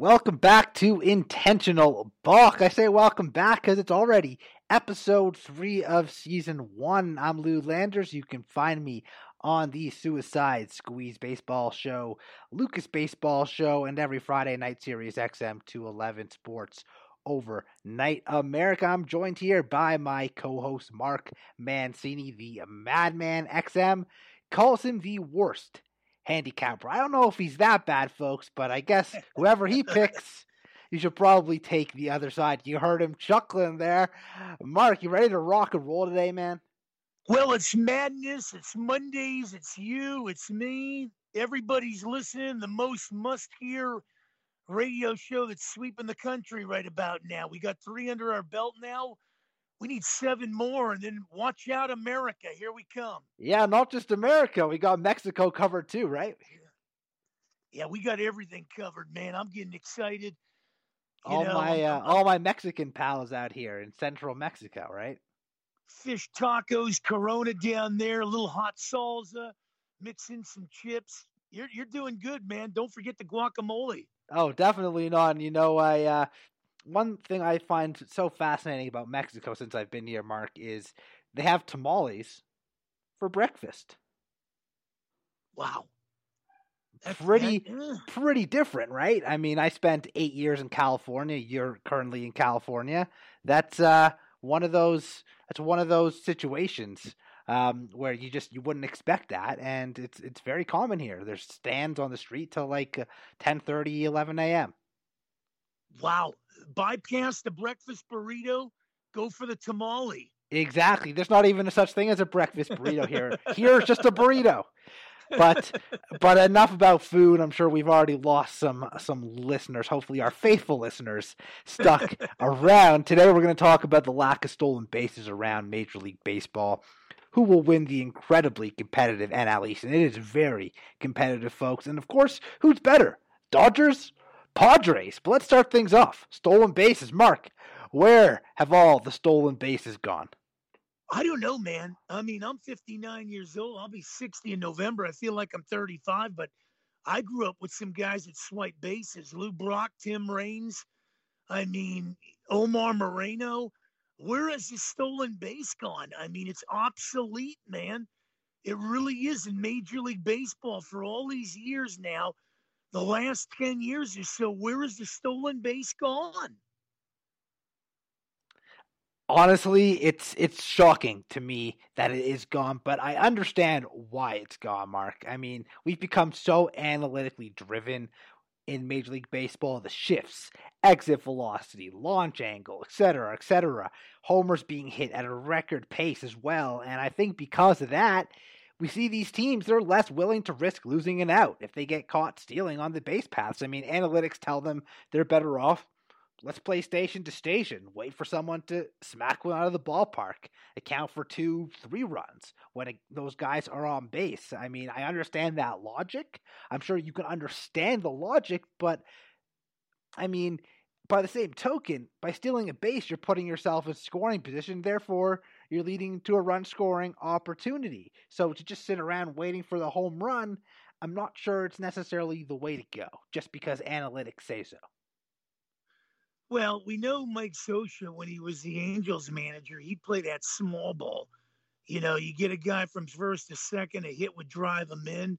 Welcome back to Intentional Balk. I say welcome back because it's already episode three of season one. I'm Lou Landers. You can find me on the Suicide Squeeze Baseball Show, Lucas Baseball Show, and every Friday night Sirius XM 211 Sports overnight America. I'm joined here by my co-host Mark Mancini, the Madman XM, calls him the worst handicapper. I don't know if he's that bad, folks, but I guess whoever he picks, you should probably take the other side. You heard him chuckling there. Mark, you ready to rock and roll today, man? Well, it's madness. It's Mondays. It's you. It's me. Everybody's listening. The most must hear radio show that's sweeping the country right about now. We got three under our belt now we need seven more and then watch out america. Here we come. Yeah not just america. We got mexico covered too right? Yeah. Yeah we got everything covered man. I'm getting excited. You all know, my uh, all my mexican pals out here in central mexico right? Fish tacos corona down there a little hot salsa mix in some chips. You're, you're doing good man. Don't forget the guacamole. Oh definitely not. And you know i uh, one thing I find so fascinating about Mexico since I've been here, Mark, is they have tamales for breakfast. Wow. That's pretty pretty different, right? I mean, I spent 8 years in California. You're currently in California. That's uh one of those that's one of those situations um, where you just you wouldn't expect that and it's it's very common here. There's stands on the street till like 10, 30, 11 a.m. Wow, bypass the breakfast burrito, go for the tamale. Exactly. There's not even a such thing as a breakfast burrito here. Here's just a burrito. But but enough about food. I'm sure we've already lost some some listeners. Hopefully, our faithful listeners stuck around. Today, we're going to talk about the lack of stolen bases around Major League Baseball. Who will win the incredibly competitive NL East? And it is very competitive, folks. And of course, who's better, Dodgers Padres. But let's start things off. Stolen bases. Mark, where have all the stolen bases gone? I don't know, man. I mean, I'm 59 years old. I'll be 60 in November. I feel like I'm 35, but I grew up with some guys that swipe bases. Lou Brock, Tim Raines. I mean, Omar Moreno. Where has the stolen base gone? I mean, it's obsolete, man. It really is in Major League Baseball for all these years now the last 10 years or so, where is the stolen base gone? Honestly, it's it's shocking to me that it is gone, but I understand why it's gone, Mark. I mean, we've become so analytically driven in Major League Baseball, the shifts, exit velocity, launch angle, etc., etc. Homers being hit at a record pace as well, and I think because of that, we see these teams they're less willing to risk losing an out if they get caught stealing on the base paths. I mean, analytics tell them they're better off. Let's play station to station. Wait for someone to smack one out of the ballpark. Account for two, three runs when it, those guys are on base. I mean, I understand that logic. I'm sure you can understand the logic, but I mean, by the same token, by stealing a base, you're putting yourself in scoring position. Therefore, you're leading to a run scoring opportunity. So to just sit around waiting for the home run, I'm not sure it's necessarily the way to go, just because analytics say so. Well, we know Mike Scioscia when he was the Angels manager, he played that small ball. You know, you get a guy from first to second, a hit would drive him in,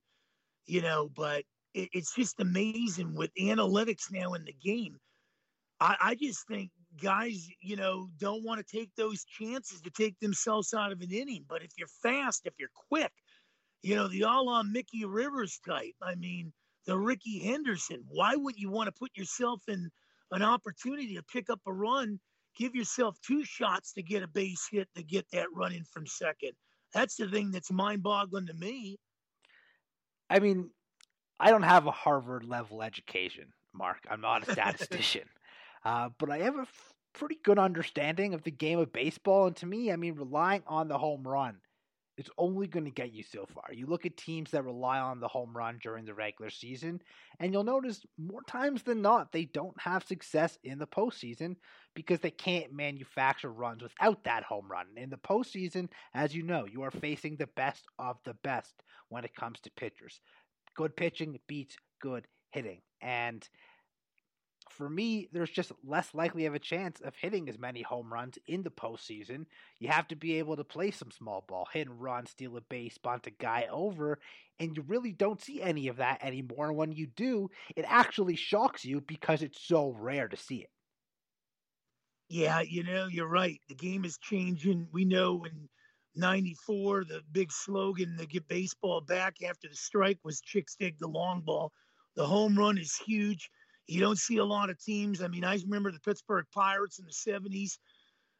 you know, but it, it's just amazing with analytics now in the game. I, I just think guys, you know, don't want to take those chances to take themselves out of an inning. But if you're fast, if you're quick, you know, the all on Mickey Rivers type, I mean, the Rickey Henderson, why would you want to put yourself in an opportunity to pick up a run, give yourself two shots to get a base hit to get that run in from second? That's the thing that's mind boggling to me. I mean, I don't have a Harvard level education, Mark. I'm not a statistician. Uh, but I have a f- pretty good understanding of the game of baseball. And to me, I mean, relying on the home run is only going to get you so far. You look at teams that rely on the home run during the regular season, and you'll notice more times than not, they don't have success in the postseason because they can't manufacture runs without that home run. In the postseason, as you know, you are facing the best of the best when it comes to pitchers. Good pitching beats good hitting. And for me, there's just less likely of a chance of hitting as many home runs in the postseason. You have to be able to play some small ball, hit and run, steal a base, bunt a guy over, and you really don't see any of that anymore. And when you do, it actually shocks you because it's so rare to see it. Yeah, you know, you're right. The game is changing. We know in 94, the big slogan to get baseball back after the strike was chicks dig the long ball. The home run is huge. You don't see a lot of teams. I mean, I remember the Pittsburgh Pirates in the 70s.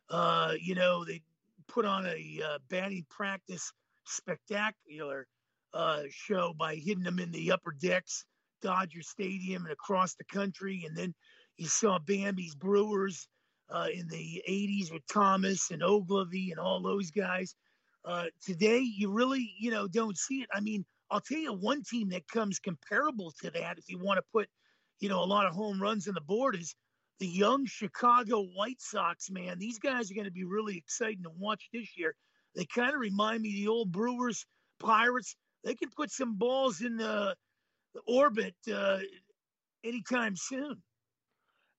Uh, you know, they put on a uh, batting practice spectacular uh, show by hitting them in the upper decks, Dodger Stadium, and across the country. And then you saw Bambi's Brewers uh, in the 80s with Thomas and Oglivie and all those guys. Uh, today, you really, you know, don't see it. I mean, I'll tell you one team that comes comparable to that, if you want to put, you know, a lot of home runs in the board, is the young Chicago White Sox, man. These guys are going to be really exciting to watch this year. They kind of remind me of the old Brewers, Pirates. They can put some balls in the, the orbit uh, anytime soon.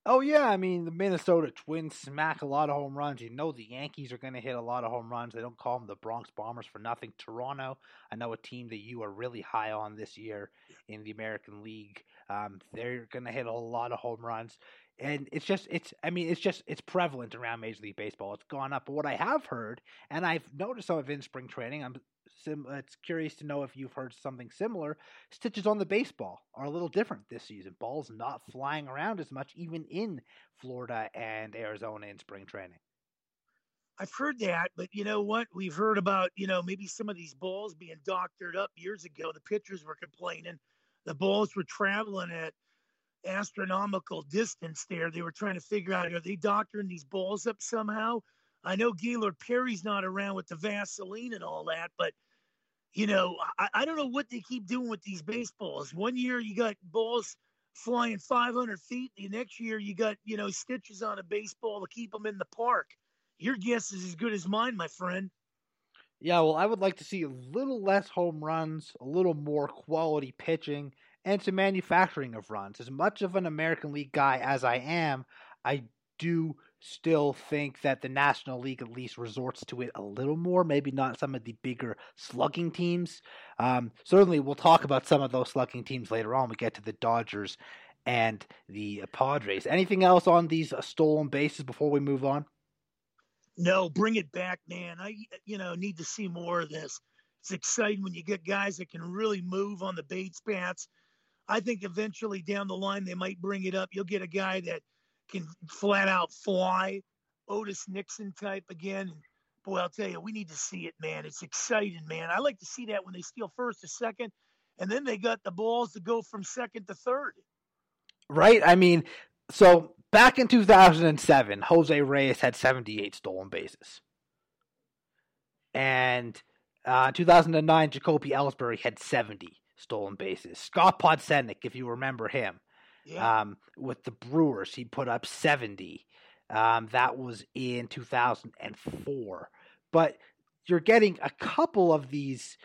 Oh yeah, I mean the Minnesota Twins smack a lot of home runs. You know the Yankees are going to hit a lot of home runs. They don't call them the Bronx Bombers for nothing. Toronto, I know a team that you are really high on this year in the American League. Um, they're going to hit a lot of home runs, and it's just it's I mean it's just it's prevalent around Major League Baseball. It's gone up. But what I have heard, and I've noticed some of in spring training, I'm sim- uh, it's curious to know if you've heard something similar. Stitches on the baseball are a little different this season. Balls not flying around as much, even in Florida and Arizona in spring training. I've heard that, but you know what? We've heard about, you know, maybe some of these balls being doctored up years ago. The pitchers were complaining. The balls were traveling at astronomical distance there. They were trying to figure out are they doctoring these balls up somehow? I know Gaylord Perry's not around with the Vaseline and all that, but you know, I, I don't know what they keep doing with these baseballs. One year you got balls flying 500 feet. The next year you got, you know, stitches on a baseball to keep them in the park. Your guess is as good as mine, my friend. Yeah, well, I would like to see a little less home runs, a little more quality pitching, and some manufacturing of runs. As much of an American League guy as I am, I do still think that the National League at least resorts to it a little more. Maybe not some of the bigger slugging teams. Um, certainly, we'll talk about some of those slugging teams later on. We get to the Dodgers and the Padres. Anything else on these stolen bases before we move on? No, bring it back, man. I you know need to see more of this. It's exciting when you get guys that can really move on the base paths. I think eventually down the line they might bring it up. You'll get a guy that can flat out fly, Otis Nixon type again. Boy, I'll tell you, we need to see it, man. It's exciting, man. I like to see that when they steal first to second, and then they got the balls to go from second to third. Right. I mean, so back in 2007, Jose Reyes had 78 stolen bases. And uh, 2009, Jacoby Ellsbury had 70 stolen bases. Scott Podsednik, if you remember him, yeah. Um, with the Brewers, he put up 70. Um, that was in 2004. But you're getting a couple of these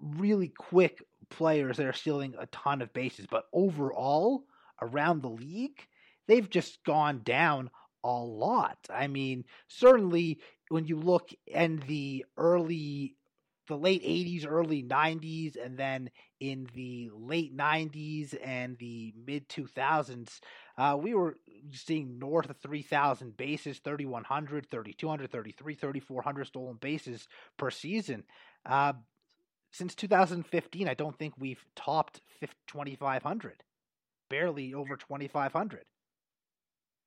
really quick players that are stealing a ton of bases. But overall, around the league, they've just gone down a lot. I mean, certainly when you look in the early the late 80s, early 90s, and then in the late 90s and the mid 2000s, uh, we were seeing north of 3,000 bases, 3,100, 3,200, 33, 3,400 stolen bases per season. Uh, since 2015, I don't think we've topped 2,500, barely over 2,500.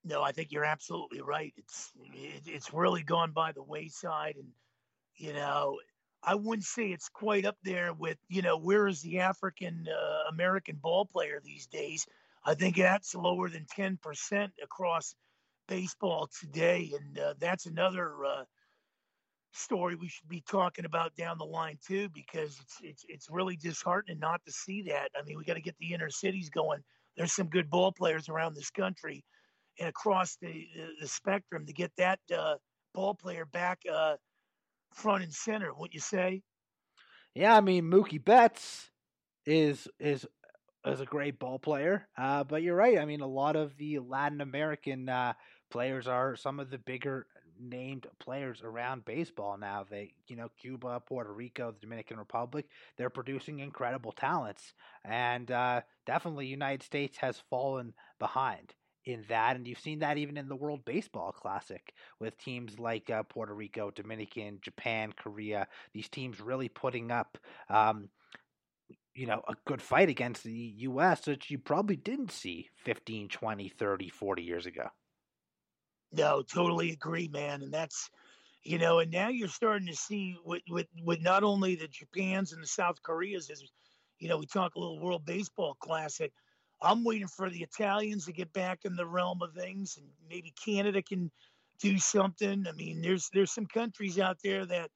No, I think you're absolutely right. It's it's really gone by the wayside, and you know I wouldn't say it's quite up there with, you know, where is the African uh, American ball player these days? I think that's lower than 10% across baseball today. And uh, that's another uh, story we should be talking about down the line, too, because it's, it's, it's really disheartening not to see that. I mean, we got to get the inner cities going. There's some good ball players around this country and across the, the, spectrum to get that uh, ball player back uh, front and center, wouldn't you say? Yeah, I mean Mookie Betts is is is a great ball player. Uh, but you're right. I mean, a lot of the Latin American uh, players are some of the bigger named players around baseball now. They, you know, Cuba, Puerto Rico, the Dominican Republic, they're producing incredible talents. And uh, definitely, United States has fallen behind in that, and you've seen that even in the World Baseball Classic with teams like uh, Puerto Rico, Dominican, Japan, Korea. These teams really putting up, um, you know, a good fight against the U.S., which you probably didn't see 15, 20, 30, 40 years ago. No, totally agree, man. And that's, you know, and now you're starting to see with with, with not only the Japans and the South Koreas, as you know, we talk a little World Baseball Classic I'm waiting for the Italians to get back in the realm of things, and maybe Canada can do something. I mean, there's there's some countries out there that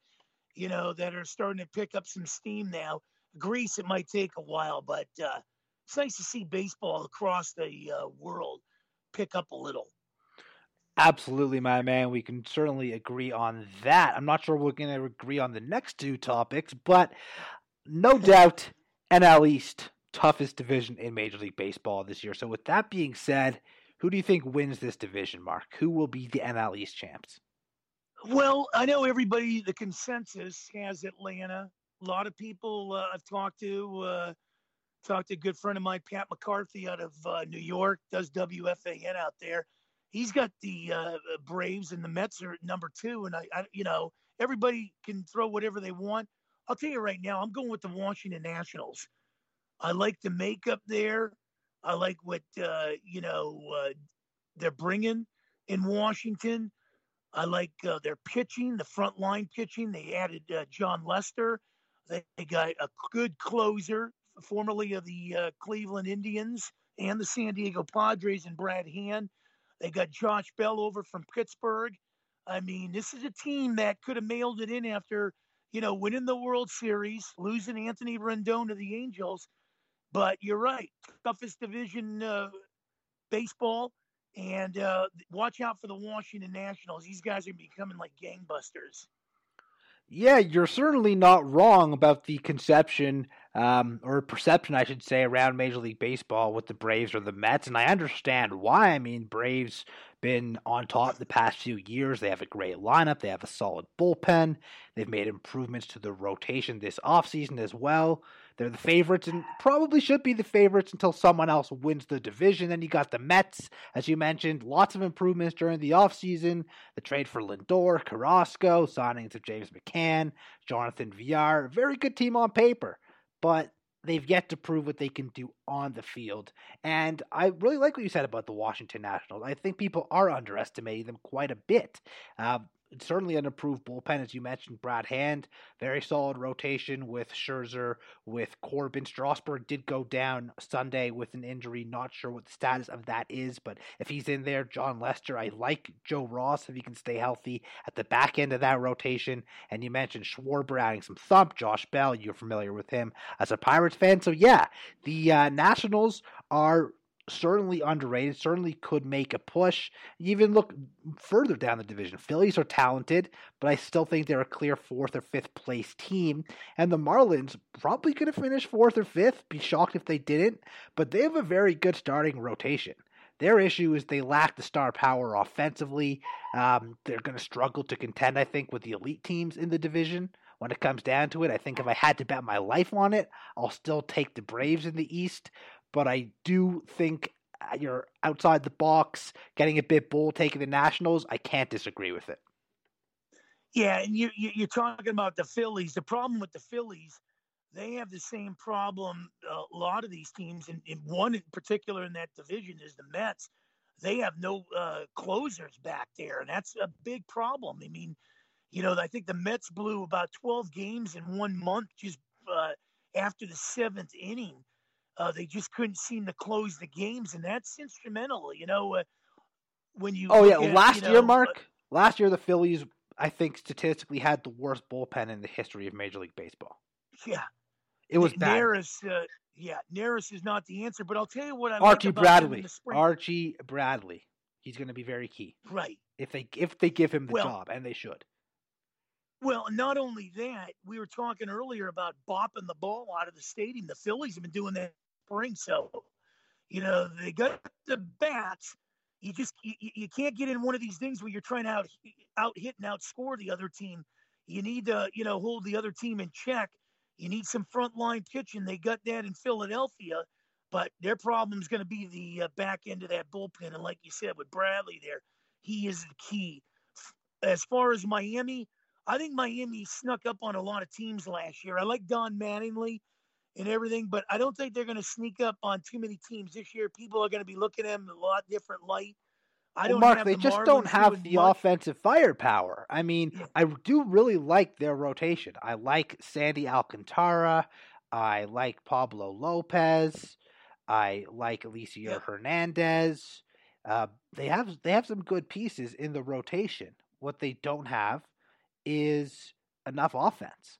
you know that are starting to pick up some steam now. Greece, it might take a while, but uh, it's nice to see baseball across the uh, world pick up a little. Absolutely, my man. We can certainly agree on that. I'm not sure we're going to agree on the next two topics, but no doubt NL East toughest division in Major League Baseball this year. So, with that being said, who do you think wins this division, Mark? Who will be the NL East champs? Well, I know everybody, the consensus has Atlanta. A lot of people uh, I've talked to, uh, talked to a good friend of mine, Pat McCarthy out of uh, New York, does WFAN out there. He's got the uh, Braves and the Mets are number two. And I, I, you know, everybody can throw whatever they want. I'll tell you right now, I'm going with the Washington Nationals. I like the makeup there. I like what uh, you know uh, they're bringing in Washington. I like uh, their pitching, the front line pitching. They added uh, Jon Lester. They, they, got a good closer, formerly of the uh, Cleveland Indians and the San Diego Padres, and Brad Hand. They got Josh Bell over from Pittsburgh. I mean, this is a team that could have mailed it in after, you know, winning the World Series, losing Anthony Rendon to the Angels, but you're right, toughest division uh, baseball, and uh, watch out for the Washington Nationals. These guys are becoming like gangbusters. Yeah, you're certainly not wrong about the conception um, or perception, I should say, around Major League Baseball with the Braves or the Mets, and I understand why. I mean, Braves been on top the past few years. They have a great lineup. They have a solid bullpen. They've made improvements to the rotation this offseason as well. They're the favorites and probably should be the favorites until someone else wins the division. Then you got the Mets, as you mentioned, lots of improvements during the offseason. The trade for Lindor, Carrasco, signings of James McCann, Jonathan Villar. Very good team on paper, but they've yet to prove what they can do on the field. And I really like what you said about the Washington Nationals. I think people are underestimating them quite a bit. Uh, certainly an improved bullpen, as you mentioned. Brad Hand, very solid rotation with Scherzer, with Corbin. Strasburg did go down Sunday with an injury. Not sure what the status of that is, but if he's in there, Jon Lester. I like Joe Ross if he can stay healthy at the back end of that rotation. And you mentioned Schwarber adding some thump. Josh Bell, you're familiar with him as a Pirates fan. So yeah, the uh, Nationals are certainly underrated, certainly could make a push. Even look further down the division. Phillies are talented, but I still think they're a clear fourth or fifth place team. And the Marlins probably could have finished fourth or fifth. Be shocked if they didn't, but they have a very good starting rotation. Their issue is they lack the star power offensively. Um, they're going to struggle to contend, I think, with the elite teams in the division when it comes down to it. I think if I had to bet my life on it, I'll still take the Braves in the East but I do think uh, you're outside the box, getting a bit bold, taking the Nationals. I can't disagree with it. Yeah, and you, you are talking about the Phillies. The problem with the Phillies, they have the same problem. Uh, a lot of these teams, and, and, one in particular in that division is the Mets. They have no uh, closers back there, and that's a big problem. I mean, you know, I think the Mets blew about 12 games in one month just uh, after the seventh inning. Uh, they just couldn't seem to close the games, and that's instrumental. You know, uh, when you oh yeah, at, last you know, year, Mark, uh, last year the Phillies, I think statistically had the worst bullpen in the history of Major League Baseball. Yeah, it was bad. Neris, uh, yeah, Neris is not the answer, but I'll tell you what I think. Archie like Bradley, Archie Bradley, he's going to be very key. Right. If they if they give him the well, job, and they should. Well, not only that, we were talking earlier about bopping the ball out of the stadium. The Phillies have been doing that spring. So, you know, they got the bats. You just you, you can't get in one of these things where you're trying to out out hit and outscore the other team. You need to you know hold the other team in check. You need some front line pitching. They got that in Philadelphia, but their problem is going to be the uh, back end of that bullpen. And like you said, with Bradley there, he is the key. As far as Miami, I think Miami snuck up on a lot of teams last year. I like Don Mattingly and everything, but I don't think they're going to sneak up on too many teams this year. People are going to be looking at them a lot different light. I don't well, Mark, they the just Marlins don't have the much. offensive firepower. I mean, yeah. I do really like their rotation. I like Sandy Alcantara. I like Pablo Lopez. I like Elieser yeah. Hernandez. Uh, they have they have some good pieces in the rotation. What they don't have is enough offense.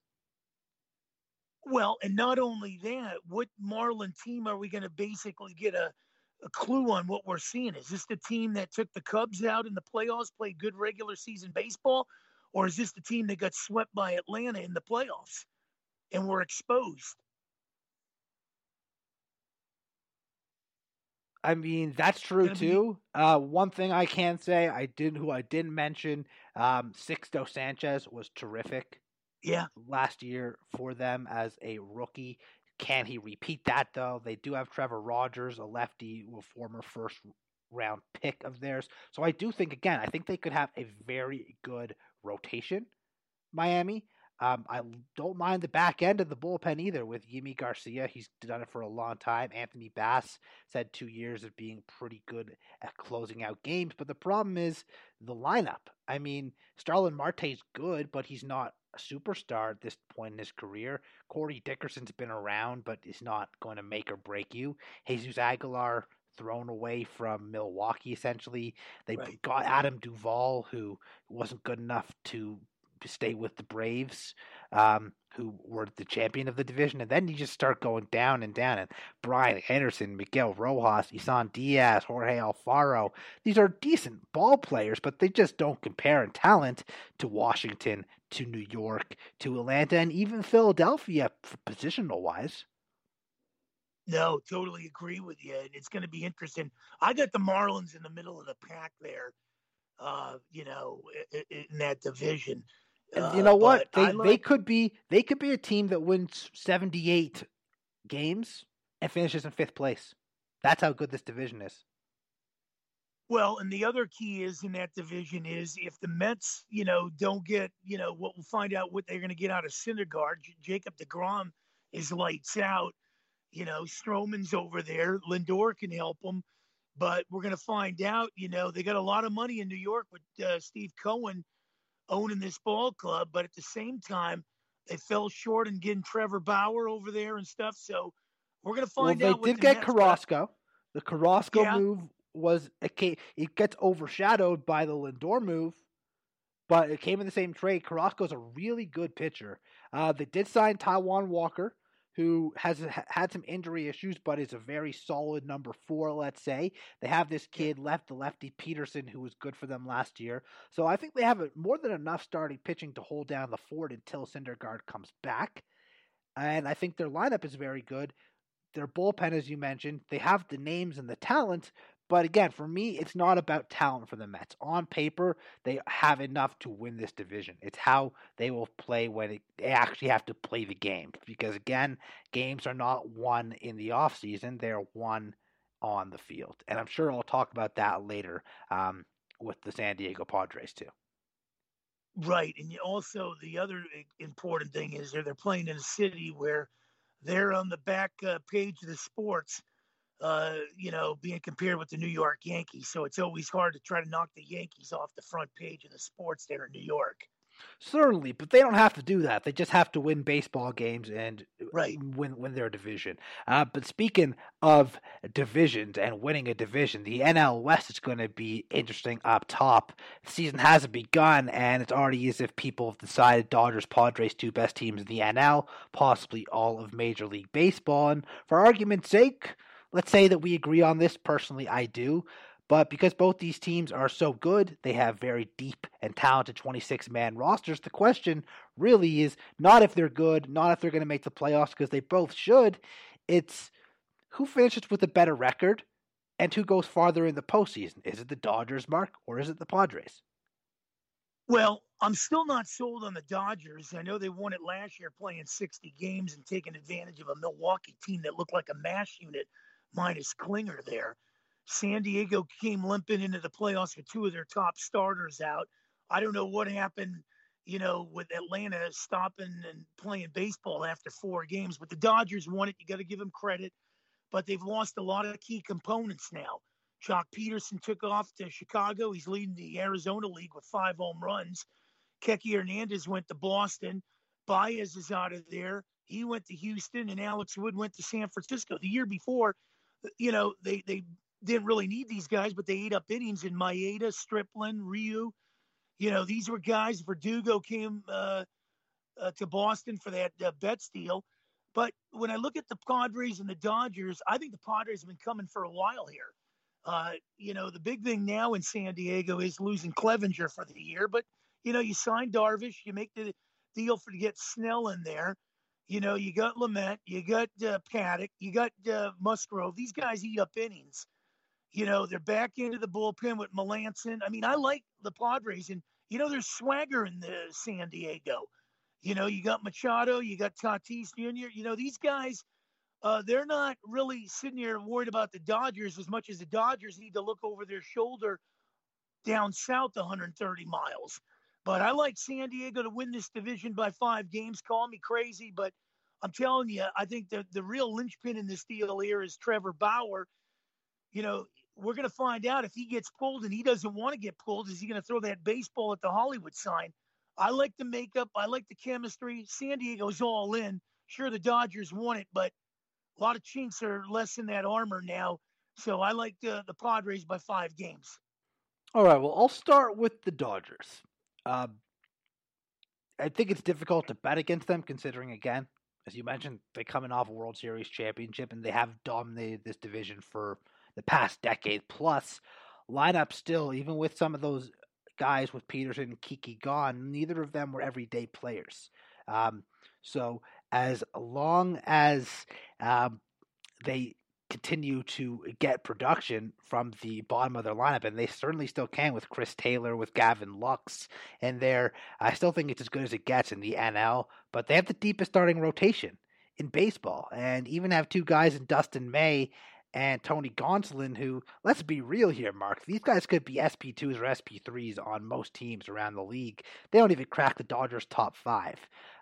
Well, and not only that, what Marlin team are we going to basically get a, a clue on what we're seeing? Is this the team that took the Cubs out in the playoffs, played good regular season baseball, or is this the team that got swept by Atlanta in the playoffs and were exposed? I mean, that's true too. Uh, one thing I can say, I didn't who I didn't mention, um, Sixto Sanchez was terrific. Yeah, last year for them as a rookie. Can he repeat that though? They do have Trevor Rogers, a lefty, a former first round pick of theirs. So I do think again, I think they could have a very good rotation. Miami. Um, I don't mind the back end of the bullpen either with Yimi Garcia. He's done it for a long time. Anthony Bass said two years of being pretty good at closing out games. But the problem is the lineup. I mean, Starling Marte's good, but he's not a superstar at this point in his career. Corey Dickerson's been around, but is not going to make or break you. Jesus Aguilar thrown away from Milwaukee essentially. They right. got Adam Duvall who wasn't good enough to stay with the Braves, um, who were the champion of the division, and then you just start going down and down. And Brian Anderson, Miguel Rojas, Isan Diaz, Jorge Alfaro, these are decent ball players, but they just don't compare in talent to Washington, to New York, to Atlanta, and even Philadelphia, positional wise. No, totally agree with you. It's going to be interesting. I got the Marlins in the middle of the pack there, uh, you know, in that division. And uh, you know what? They like... they could be they could be a team that wins 78 games and finishes in fifth place. That's how good this division is. Well, and the other key is in that division is if the Mets, you know, don't get, you know, what we'll find out what they're going to get out of Syndergaard. J- Jacob DeGrom is lights out. You know, Stroman's over there. Lindor can help them, but we're going to find out. You know, they got a lot of money in New York with uh, Steve Cohen owning this ball club, but at the same time, they fell short in getting Trevor Bauer over there and stuff. So we're going to find well, out. They did get Carrasco. The Carrasco yeah. move was a it gets overshadowed by the Lindor move, but it came in the same trade. Carrasco's a really good pitcher. Uh, they did sign Taijuan Walker, who has had some injury issues, but is a very solid number four, let's say. They have this kid left, the lefty Peterson, who was good for them last year. So I think they have more than enough starting pitching to hold down the fort until Syndergaard comes back. And I think their lineup is very good. Their bullpen, as you mentioned, they have the names and the talent, but again, for me, it's not about talent for the Mets. On paper, they have enough to win this division. It's how they will play when it, they actually have to play the game. Because again, games are not won in the off season; they're won on the field. And I'm sure I'll talk about that later um, with the San Diego Padres too. Right, and also the other important thing is they're playing in a city where they're on the back uh, page of the sports uh, you know, being compared with the New York Yankees. So it's always hard to try to knock the Yankees off the front page of the sports there in New York. Certainly, but they don't have to do that. They just have to win baseball games and right. win win their division. Uh, but speaking of divisions and winning a division, the NL West is going to be interesting up top. The season hasn't begun, and it's already as if people have decided Dodgers, Padres, two best teams in the NL, possibly all of Major League Baseball. And for argument's sake, let's say that we agree on this. Personally, I do. But because both these teams are so good, they have very deep and talented 26 man rosters. The question really is not if they're good, not if they're going to make the playoffs, because they both should. It's who finishes with a better record and who goes farther in the postseason? Is it the Dodgers, Mark, or is it the Padres? Well, I'm still not sold on the Dodgers. I know they won it last year playing 60 games and taking advantage of a Milwaukee team that looked like a mash unit minus Klinger there. San Diego came limping into the playoffs with two of their top starters out. I don't know what happened, you know, with Atlanta stopping and playing baseball after four games, but the Dodgers won it. You got to give them credit, but they've lost a lot of key components now. Joc Pederson took off to Chicago. He's leading the Arizona League with five home runs. Kike Hernandez went to Boston. Baez is out of there. He went to Houston, and Alex Wood went to San Francisco. The year before, you know, they they didn't really need these guys, but they ate up innings in Maeda, Stripling, Ryu. You know, these were guys. Verdugo came uh, uh, to Boston for that uh, Betts deal. But when I look at the Padres and the Dodgers, I think the Padres have been coming for a while here. Uh, you know, the big thing now in San Diego is losing Clevinger for the year, but you know, you sign Darvish, you make the deal for to get Snell in there. You know, you got Lamet, you got uh, Paddack, you got uh, Musgrove. These guys eat up innings. You know, they're back into the bullpen with Melancon. I mean, I like the Padres, and you know, there's swagger in the San Diego. You know, you got Machado, you got Tatis Jr. You know, these guys uh, they're not really sitting here worried about the Dodgers as much as the Dodgers need to look over their shoulder down south 130 miles. But I like San Diego to win this division by five games. Call me crazy, but I'm telling you, I think the, the real linchpin in this deal here is Trevor Bauer. You know, we're going to find out if he gets pulled and he doesn't want to get pulled. Is he going to throw that baseball at the Hollywood sign? I like the makeup. I like the chemistry. San Diego's all in. Sure, the Dodgers won it, but a lot of chinks are less in that armor now. So I like the, the Padres by five games. All right. Well, I'll start with the Dodgers. Um, I think it's difficult to bet against them, considering again, as you mentioned, they're coming off a World Series championship and they have dominated this division for the past decade plus. Lineup still, even with some of those guys with Pederson and Kike gone, neither of them were everyday players. Um, so as long as um, they continue to get production from the bottom of their lineup, and they certainly still can with Chris Taylor, with Gavin Lux, and there. I still think it's as good as it gets in the NL, but they have the deepest starting rotation in baseball, and even have two guys in Dustin May and Tony Gonsolin, who, let's be real here, Mark, these guys could be SP2s or SP3s on most teams around the league. They don't even crack the Dodgers' top five.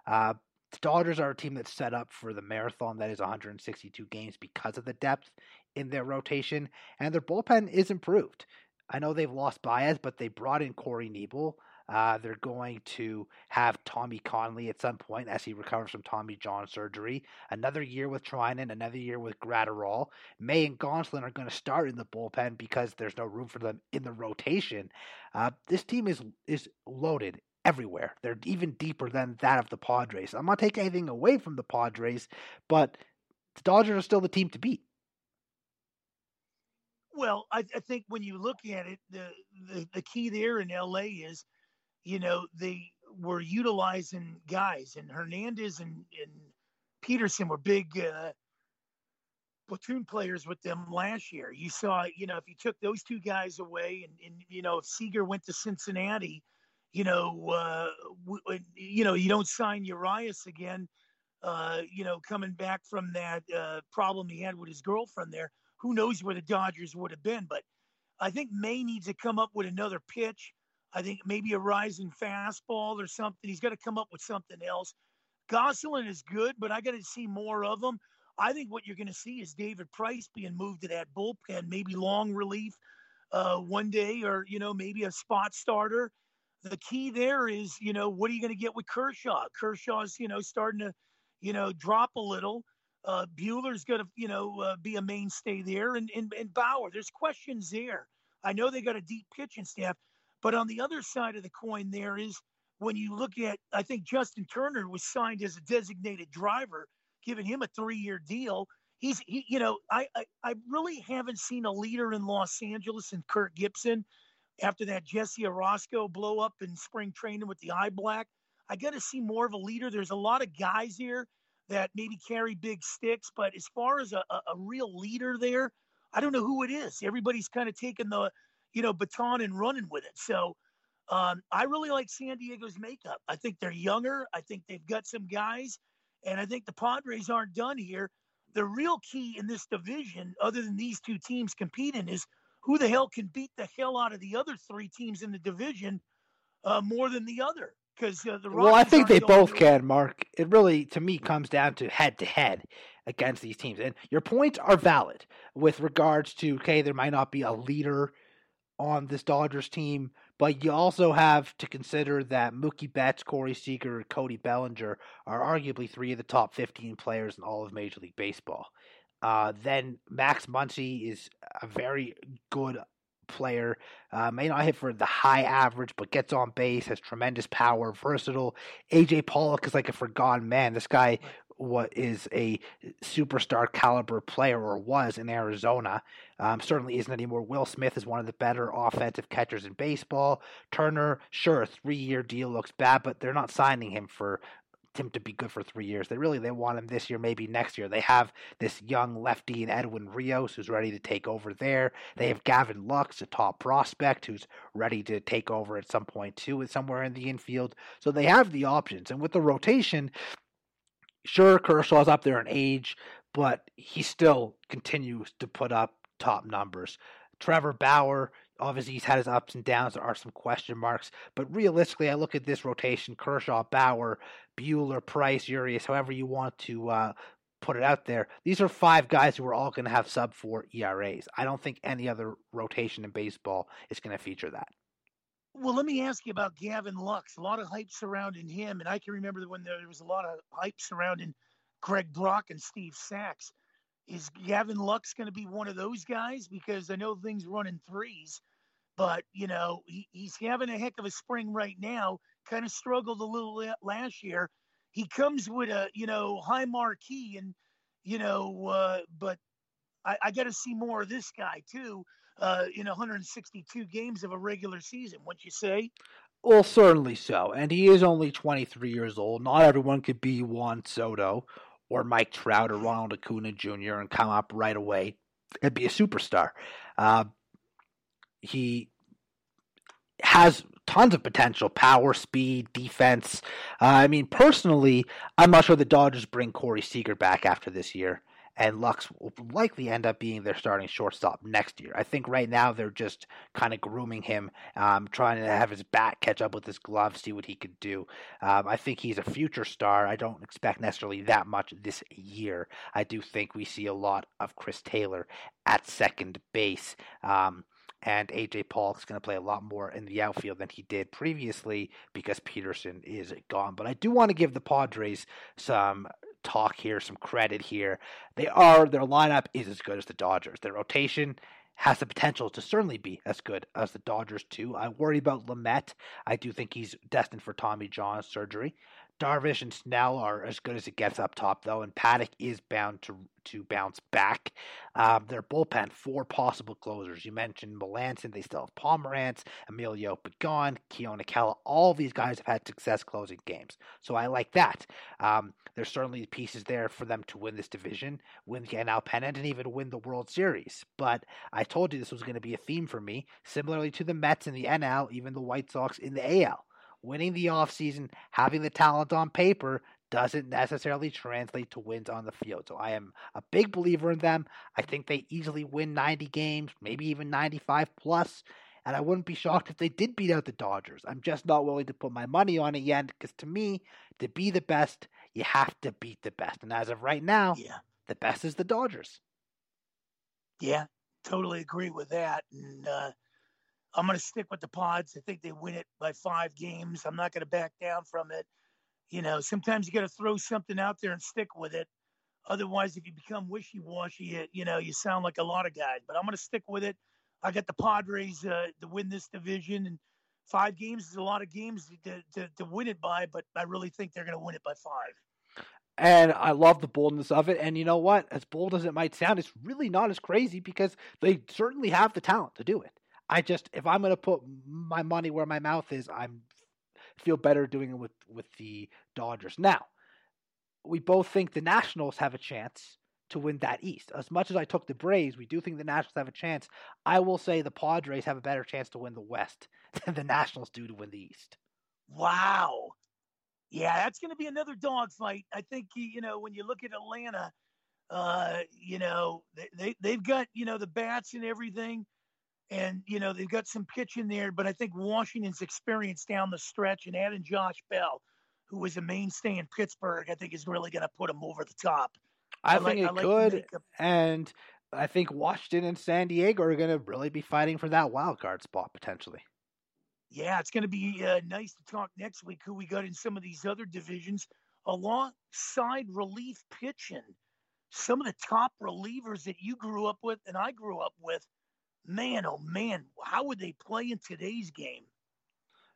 Uh, the Dodgers are a team that's set up for the marathon that is 162 games because of the depth in their rotation, and their bullpen is improved. I know they've lost Baez, but they brought in Corey Knebel. Uh, they're going to have Tommy Kahnle at some point as he recovers from Tommy John surgery. Another year with Treinen, another year with Graterol. May and Gonsolin are going to start in the bullpen because there's no room for them in the rotation. Uh, this team is is loaded everywhere. They're even deeper than that of the Padres. I'm not taking anything away from the Padres, but the Dodgers are still the team to beat. Well, I, I think when you look at it, the, the, the key there in LA is, you know, they were utilizing guys, and Hernandez and, and Pederson were big uh, platoon players with them last year. You saw, you know, if you took those two guys away, and, and you know, if Seager went to Cincinnati, you know, uh, w- you know, you don't sign Urias again. Uh, you know, coming back from that uh, problem he had with his girlfriend there, who knows where the Dodgers would have been? But I think May needs to come up with another pitch. I think maybe a rising fastball or something. He's got to come up with something else. Gonsolin is good, but I got to see more of him. I think what you're going to see is David Price being moved to that bullpen, maybe long relief uh, one day, or you know maybe a spot starter the key there is, you know, what are you going to get with Kershaw? Kershaw's, you know, starting to, you know, drop a little. Uh, Buehler's going to, you know, uh, be a mainstay there, and, and and Bauer. There's questions there. I know they got a deep pitching staff, but on the other side of the coin, there is when you look at, I think Justin Turner was signed as a designated driver, giving him a three-year deal. He's, he, you know, I, I, I really haven't seen a leader in Los Angeles and Kirk Gibson after that Jesse Orosco blow up in spring training with the eye black. I got to see more of a leader. There's a lot of guys here that maybe carry big sticks. But as far as a, a, a real leader there, I don't know who it is. Everybody's kind of taking the, you know, baton and running with it. So um, I really like San Diego's makeup. I think they're younger. I think they've got some guys, and I think the Padres aren't done here. The real key in this division, other than these two teams competing, is who the hell can beat the hell out of the other three teams in the division uh, more than the other. Because uh, the Rockies well, I think they both can, Mark. It really, to me, comes down to head to head against these teams, and your points are valid with regards to okay, there might not be a leader on this Dodgers team, but you also have to consider that Mookie Betts, Corey Seager, Cody Bellinger are arguably three of the top 15 players in all of Major League Baseball. Uh, then Max Muncy is a very good player. Uh, may not hit for the high average, but gets on base, has tremendous power, versatile. AJ Pollock is like a forgotten man. This guy what is a superstar caliber player or was in Arizona. Um, certainly isn't anymore. Will Smith is one of the better offensive catchers in baseball. Turner, sure, a three year deal looks bad, but they're not signing him for him to be good for three years. They really they want him this year, maybe next year. They have this young lefty in Edwin Rios who's ready to take over there. They have Gavin Lux, a top prospect who's ready to take over at some point too, somewhere in the infield. So they have the options, and with the rotation, Sure, Kershaw's up there in age, but he still continues to put up top numbers. Trevor Bauer, obviously he's had his ups and downs. There are some question marks, but realistically, I look at this rotation: Kershaw, Bauer, Buehler, Price, Urias, however you want to uh, put it out there. These are five guys who are all going to have sub four ERAs. I don't think any other rotation in baseball is going to feature that. Well, let me ask you about Gavin Lux. A lot of hype surrounding him, and I can remember when there was a lot of hype surrounding Greg Brock and Steve Sax. Is Gavin Lux going to be one of those guys? Because I know things run in threes, but you know he, he's having a heck of a spring right now. Kind of struggled a little last year. He comes with a you know high marquee, and you know, uh, but I, I got to see more of this guy too uh, in 162 games of a regular season, wouldn't you say? Well, certainly so. And he is only 23 years old. Not everyone could be Juan Soto or Mike Trout or Ronald Acuna Jr. and come up right away and be a superstar. Uh, he has tons of potential power, speed, defense. Uh, I mean, personally, I'm not sure the Dodgers bring Corey Seager back after this year and Lux will likely end up being their starting shortstop next year. I think right now they're just kind of grooming him, um, trying to have his bat catch up with his glove, see what he could do. Um, I think he's a future star. I don't expect necessarily that much this year. I do think we see a lot of Chris Taylor at second base. Um, and AJ Pollock's going to play a lot more in the outfield than he did previously because Pederson is gone. But I do want to give the Padres some talk here, some credit here. They are their lineup is as good as the Dodgers. Their rotation has the potential to certainly be as good as the Dodgers too. I worry about Lamet. I do think he's destined for Tommy John surgery. Darvish and Snell are as good as it gets up top, though, and Paddack is bound to to bounce back. Um, their bullpen, four possible closers. You mentioned Melancon. They still have Pomeranz, Emilio Pagan, Keone Kela. All these guys have had success closing games, so I like that. Um, there's certainly pieces there for them to win this division, win the NL pennant, and even win the World Series. But I told you this was going to be a theme for me, similarly to the Mets in the NL, even the White Sox in the AL winning the offseason, having the talent on paper doesn't necessarily translate to wins on the field. So I am a big believer in them. I think they easily win 90 games, maybe even 95 plus, and I wouldn't be shocked if they did beat out the Dodgers. I'm just not willing to put my money on it yet because to me, to be the best, you have to beat the best. And as of right now, yeah. the best is the Dodgers. Yeah, totally agree with that. And uh, I'm going to stick with the pods. I think they win it by five games. I'm not going to back down from it. You know, sometimes you got to throw something out there and stick with it. Otherwise, if you become wishy washy, you know, you sound like a lot of guys. But I'm going to stick with it. I got the Padres uh, to win this division, and five games is a lot of games to, to, to win it by. But I really think they're going to win it by five. And I love the boldness of it. And you know what? As bold as it might sound, it's really not as crazy because they certainly have the talent to do it. I just if I'm going to put my money where my mouth is, I'm feel better doing it with with the Dodgers. Now, we both think the Nationals have a chance to win that East. As much as I took the Braves, we do think the Nationals have a chance. I will say the Padres have a better chance to win the West than the Nationals do to win the East. Wow. Yeah, that's going to be another dogfight. I think you know when you look at Atlanta, uh, you know they, they they've got you know the bats and everything, and you know they've got some pitch in there. But I think Washington's experience down the stretch and adding Josh Bell, who was a mainstay in Pittsburgh, I think is really going to put them over the top. I, I think like, it I like could, and I think Washington and San Diego are going to really be fighting for that wild card spot potentially. Yeah, it's going to be uh, nice to talk next week who we got in some of these other divisions alongside relief pitching. Some of the top relievers that you grew up with and I grew up with, man, oh man, how would they play in today's game?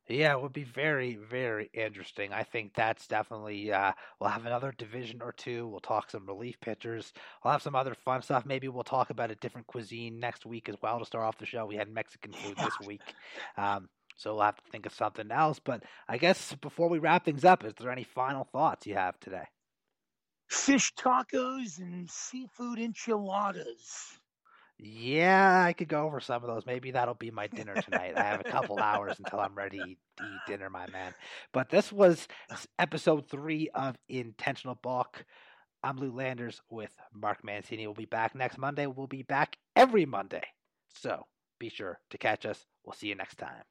Yeah, it would be very, very interesting. I think that's definitely. Uh, we'll have another division or two. We'll talk some relief pitchers. We'll have some other fun stuff. Maybe we'll talk about a different cuisine next week as well to start off the show. We had Mexican food yeah. this week, um, so we'll have to think of something else. But I guess before we wrap things up, is there any final thoughts you have today? Fish tacos and seafood enchiladas. Yeah, I could go over some of those. Maybe that'll be my dinner tonight. I have a couple hours until I'm ready to eat, dinner, my man. But this was episode three of Intentional Balk. I'm Lou Landers with Mark Mancini. We'll be back next Monday. We'll be back every Monday. So be sure to catch us. We'll see you next time.